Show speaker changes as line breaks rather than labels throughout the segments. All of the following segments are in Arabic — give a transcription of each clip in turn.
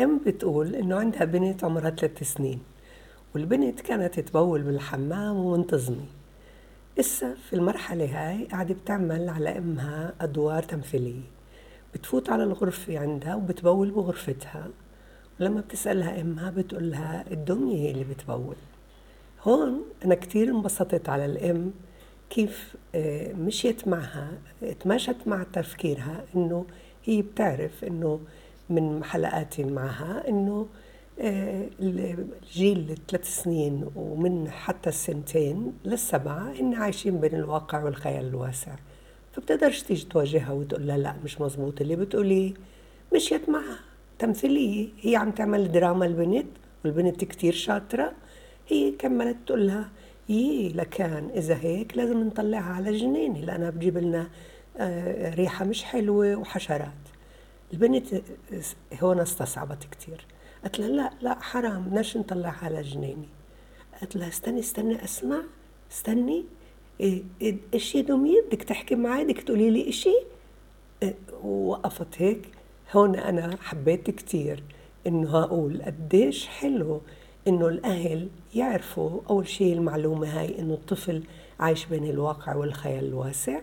أم بتقول إنه عندها بنت عمرها ثلاث سنين والبنت كانت تبول بالحمام ومنتظمة. إسا في المرحلة هاي قاعدة بتعمل على أمها أدوار تمثيلية. بتفوت على الغرفة عندها وبتبول بغرفتها. ولما بتسألها أمها بتقولها الدمية هي اللي بتبول. هون أنا كتير انبسطت على الأم كيف آه، مشيت معها تماشت مع تفكيرها إنه هي بتعرف إنه من حلقاتي معها إنه آه، الجيل الثلاث سنين ومن حتى السنتين للسبعة هن عايشين بين الواقع والخيال الواسع. فبتقدرش تيجي تواجهها وتقول لها لا مش مزبوط. اللي بتقولي مشيت معها. تمثيلية. هي عم تعمل دراما البنت والبنت كتير شاطرة. هي كملت تقول لها يي لكان إذا هيك لازم نطلعها على جنينة لأنها بتجيب لنا آه، ريحة مش حلوة وحشرات. البنت هون استصعبت كتير. قالت لها لا لا حرام بدناش نطلعها على جنينة قالت لها استني استني اسمع استني. إيه إيه إيش يا دمية بدك تحكي معي؟ بدك تقولي لي إشي؟ إيه ووقفت هيك. هون أنا حبيت كتير إنه أقول قديش حلو إنه الأهل يعرفوا أول شيء المعلومة هاي إنه الطفل عايش بين الواقع والخيال الواسع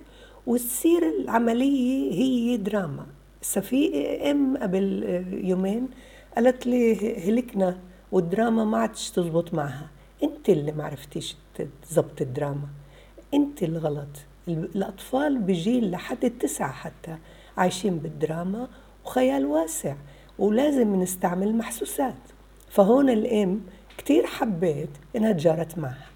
وتصير العملية هي دراما. في ام قبل يومين قالت لي هلكنا والدراما ما عادش تزبط معها. انت اللي ما عرفتيش تزبط الدراما. انت الغلط. الأطفال بجيل لحد التسعة حتى عايشين بالدراما وخيال واسع ولازم نستعمل محسوسات. فهون الام كتير حبيت إنها تجارت معها.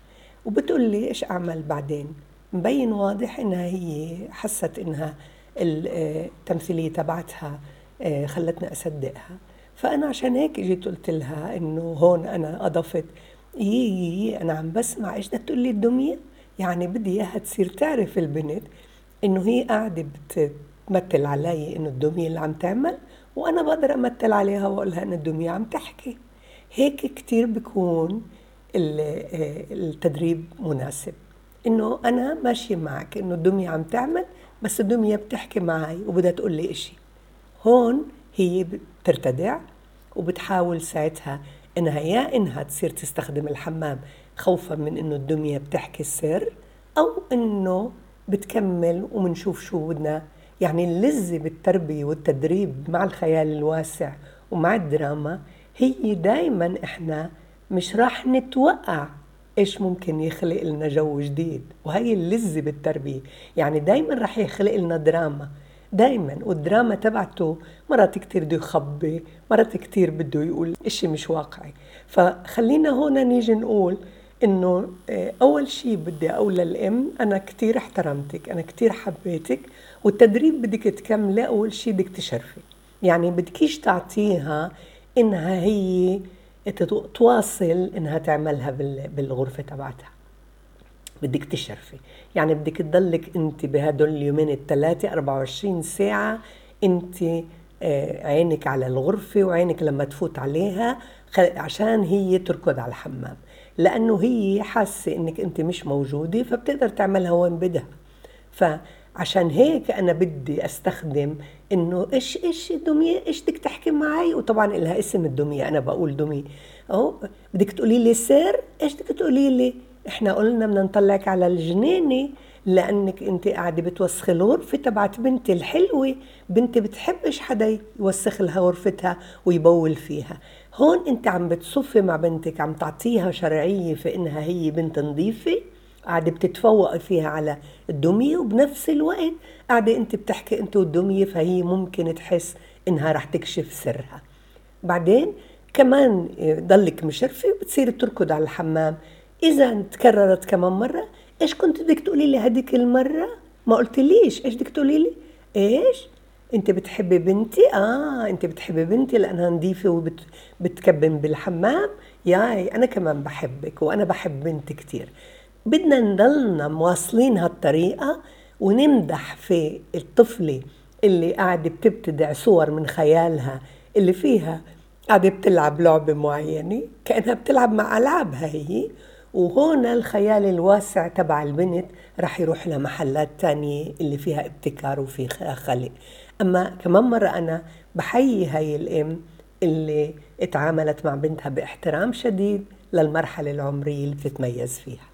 وبتقول لي إيش أعمل بعدين؟ مبين واضح إنها هي حست إنها التمثيليه تبعتها آه، خلتني أصدقها. فأنا عشان هيك جيت قلت لها إنه هون أنا أضفت يي يي أنا عم بسمع. إيش بدها تقول لي الدمية؟ يعني بدي إياها تصير تعرف البنت إنه هي قاعدة بتمثل علي إنه الدمية اللي عم تعمل وأنا بقدر أمثل عليها وأقول لها الدمية عم تحكي. هيك كتير بكون آه، التدريب مناسب. إنه أنا ماشية معك إنه الدمية عم تعمل بس الدميه بتحكي معي وبدها تقول لي إشي. هون هي بترتدع وبتحاول ساعتها إنها يا إنها تصير تستخدم الحمام خوفا من إنه الدميه بتحكي السر أو إنه بتكمل ومنشوف شو بدنا. يعني اللذة بالتربية والتدريب مع الخيال الواسع ومع الدراما هي دايما إحنا مش راح نتوقع إيش ممكن يخلق لنا جو جديد؟ وهي اللذة بالتربية. يعني دايما رح يخلق لنا دراما. دايما. والدراما تبعته مرات كتير بده يخبي مرات كتير بده يقول إشي مش واقعي. فخلينا هون نيجي نقول إنه آه، أول شيء بدي أقول للأم أنا كتير احترمتك أنا كتير حبيتك والتدريب بدك تكمله أول شيء بدك تشرفي. يعني بدكيش تعطيها إنها هي تواصل انها تعملها بالغرفة تبعتها. بدك تشرفي. يعني بدك تضلك انت بهدول اليومين الثلاثه 24 ساعة انت آه، عينك على الغرفة وعينك لما تفوت عليها عشان هي تركض على الحمام. لأنه هي حاسة إنك انت مش موجودة فبتقدر تعملها وين بدها. فعشان هيك أنا بدي أستخدم إنه إيش إيش دميه إيش بدك تحكي معي؟ وطبعا لها اسم الدمية أنا بقول دمية. أهو بدك تقولي لي سر؟ إيش بدك تقولي لي؟ إحنا قلنا بدنا نطلعك على الجنينة لأنك أنت قاعدة بتوسخي الغرفة تبعت بنتي الحلوة. بنتي بتحبش حدا يوسخ لها غرفتها ويبول فيها. هون أنت عم بتصفي مع بنتك عم تعطيها شرعية في إنها هي بنت نظيفة. قاعدة بتتفوقي فيها على الدمية وبنفس الوقت قاعدة أنت بتحكي أنت والدمية فهي ممكن تحس إنها رح تكشف سرها. بعدين كمان ضلك مشرفة بتصير تركض على الحمام. إذا تكررت كمان مرة إيش كنت بدك تقولي لي هديك المرة؟ ما قلت ليش إيش بدك تقولي لي؟ إيش؟ أنت بتحبي بنتي؟ آه أنت بتحبي بنتي لأنها نظيفة وبتكبن بالحمام. ياي أنا كمان بحبك وأنا بحب بنتي كثير بدنا نضلنا مواصلين هالطريقة ونمدح في الطفلة اللي قاعدة بتبتدع صور من خيالها اللي فيها قاعدة بتلعب لعبة معينة كأنها بتلعب مع ألعابها هي. وهون الخيال الواسع تبع البنت رح يروح لمحلات تانية اللي فيها ابتكار وفيها خلق. أما كمان مرة أنا بحيي هاي الأم اللي اتعاملت مع بنتها باحترام شديد للمرحلة العمرية اللي بتتميز فيها.